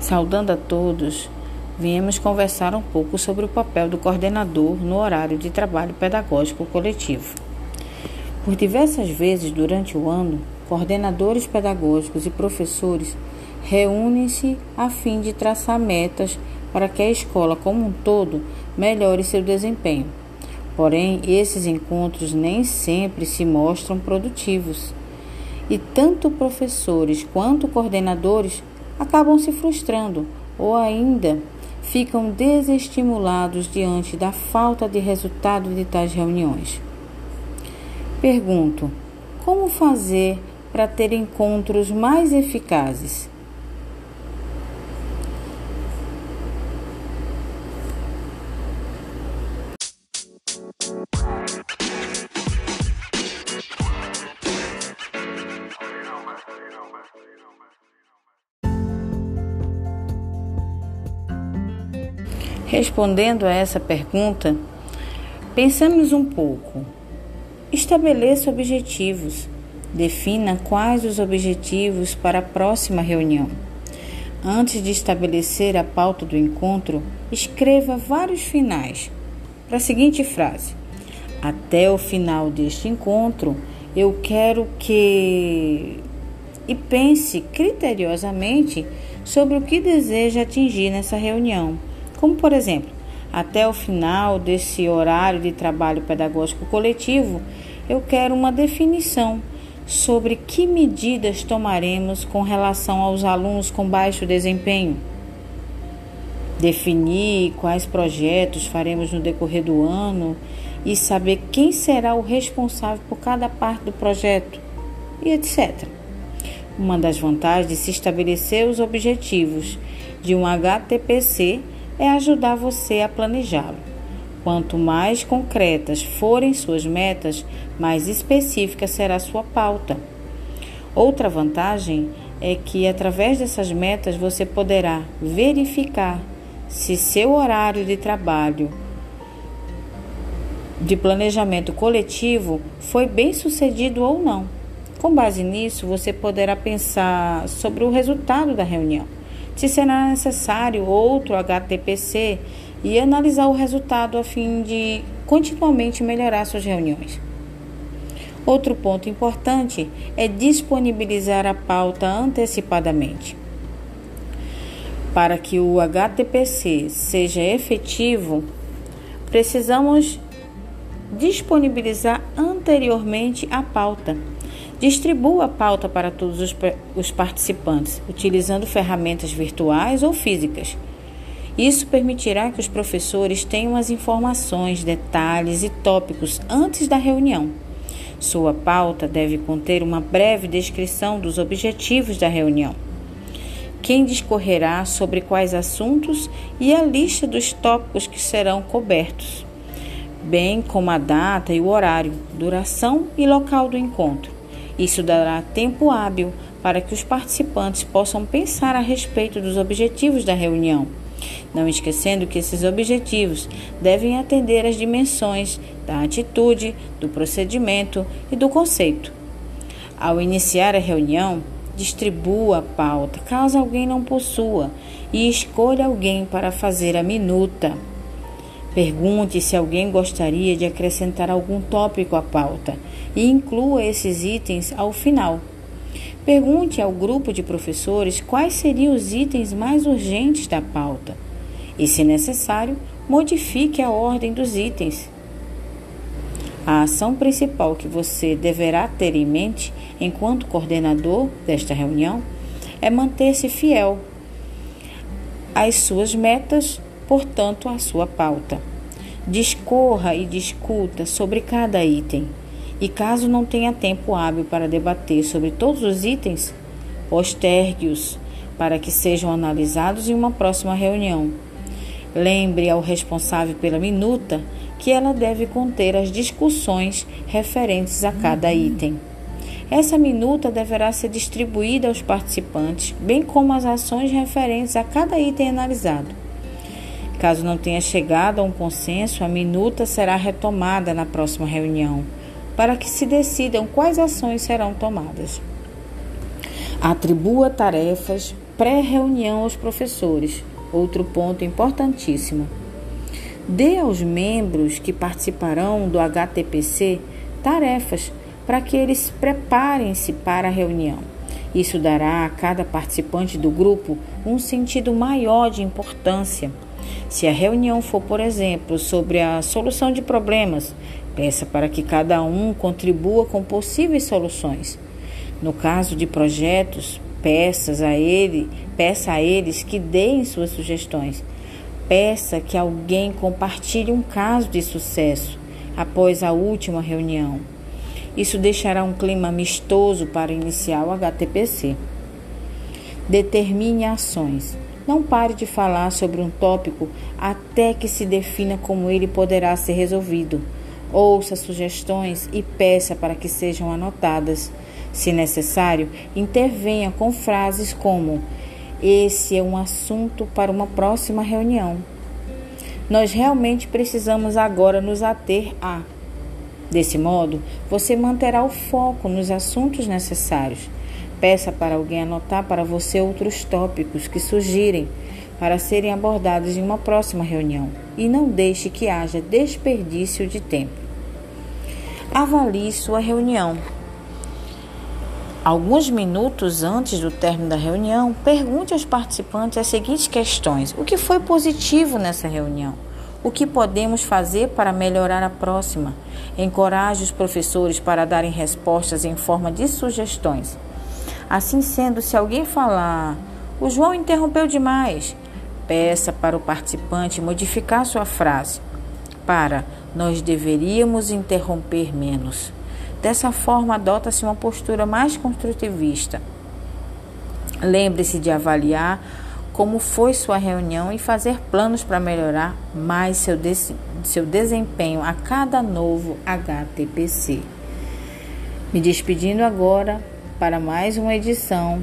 Saudando a todos, viemos conversar um pouco sobre o papel do coordenador no horário de trabalho pedagógico coletivo. Por diversas vezes durante o ano, coordenadores pedagógicos e professores reúnem-se a fim de traçar metas para que a escola como um todo melhore seu desempenho. Porém, esses encontros nem sempre se mostram produtivos. E tanto professores quanto coordenadores acabam se frustrando ou ainda ficam desestimulados diante da falta de resultado de tais reuniões. Pergunto: como fazer para ter encontros mais eficazes? Respondendo a essa pergunta, pensamos um pouco. Estabeleça objetivos. Defina quais os objetivos para a próxima reunião. Antes de estabelecer a pauta do encontro, escreva vários finais para a seguinte frase: Até o final deste encontro, eu quero que. E pense criteriosamente sobre o que deseja atingir nessa reunião como por exemplo, até o final desse horário de trabalho pedagógico coletivo, eu quero uma definição sobre que medidas tomaremos com relação aos alunos com baixo desempenho. Definir quais projetos faremos no decorrer do ano e saber quem será o responsável por cada parte do projeto e etc. Uma das vantagens de se estabelecer os objetivos de um HTPC é ajudar você a planejá-lo. Quanto mais concretas forem suas metas, mais específica será sua pauta. Outra vantagem é que, através dessas metas, você poderá verificar se seu horário de trabalho de planejamento coletivo foi bem sucedido ou não. Com base nisso, você poderá pensar sobre o resultado da reunião se será necessário outro HTPC e analisar o resultado a fim de continuamente melhorar suas reuniões. Outro ponto importante é disponibilizar a pauta antecipadamente. Para que o HTPC seja efetivo, precisamos disponibilizar anteriormente a pauta Distribua a pauta para todos os, os participantes, utilizando ferramentas virtuais ou físicas. Isso permitirá que os professores tenham as informações, detalhes e tópicos antes da reunião. Sua pauta deve conter uma breve descrição dos objetivos da reunião. Quem discorrerá sobre quais assuntos e a lista dos tópicos que serão cobertos, bem como a data e o horário, duração e local do encontro. Isso dará tempo hábil para que os participantes possam pensar a respeito dos objetivos da reunião, não esquecendo que esses objetivos devem atender às dimensões da atitude, do procedimento e do conceito. Ao iniciar a reunião, distribua a pauta, caso alguém não possua, e escolha alguém para fazer a minuta. Pergunte se alguém gostaria de acrescentar algum tópico à pauta e inclua esses itens ao final. Pergunte ao grupo de professores quais seriam os itens mais urgentes da pauta e, se necessário, modifique a ordem dos itens. A ação principal que você deverá ter em mente enquanto coordenador desta reunião é manter-se fiel às suas metas, portanto, à sua pauta. Discorra e discuta sobre cada item e caso não tenha tempo hábil para debater sobre todos os itens, postergue-os para que sejam analisados em uma próxima reunião. Lembre ao responsável pela minuta que ela deve conter as discussões referentes a cada item. Essa minuta deverá ser distribuída aos participantes, bem como as ações referentes a cada item analisado. Caso não tenha chegado a um consenso, a minuta será retomada na próxima reunião, para que se decidam quais ações serão tomadas. Atribua tarefas pré-reunião aos professores. Outro ponto importantíssimo. Dê aos membros que participarão do HTPC tarefas para que eles preparem-se para a reunião. Isso dará a cada participante do grupo um sentido maior de importância. Se a reunião for, por exemplo, sobre a solução de problemas, peça para que cada um contribua com possíveis soluções. No caso de projetos, peças a ele, peça a eles que deem suas sugestões. Peça que alguém compartilhe um caso de sucesso após a última reunião. Isso deixará um clima amistoso para iniciar o HTPC. Determine ações. Não pare de falar sobre um tópico até que se defina como ele poderá ser resolvido. Ouça sugestões e peça para que sejam anotadas. Se necessário, intervenha com frases como: Esse é um assunto para uma próxima reunião. Nós realmente precisamos agora nos ater a. Desse modo, você manterá o foco nos assuntos necessários. Peça para alguém anotar para você outros tópicos que surgirem para serem abordados em uma próxima reunião e não deixe que haja desperdício de tempo. Avalie sua reunião. Alguns minutos antes do término da reunião, pergunte aos participantes as seguintes questões: O que foi positivo nessa reunião? O que podemos fazer para melhorar a próxima? Encoraje os professores para darem respostas em forma de sugestões. Assim sendo, se alguém falar, o João interrompeu demais, peça para o participante modificar sua frase para nós deveríamos interromper menos. Dessa forma, adota-se uma postura mais construtivista. Lembre-se de avaliar como foi sua reunião e fazer planos para melhorar mais seu, seu desempenho a cada novo HTPC. Me despedindo agora para mais uma edição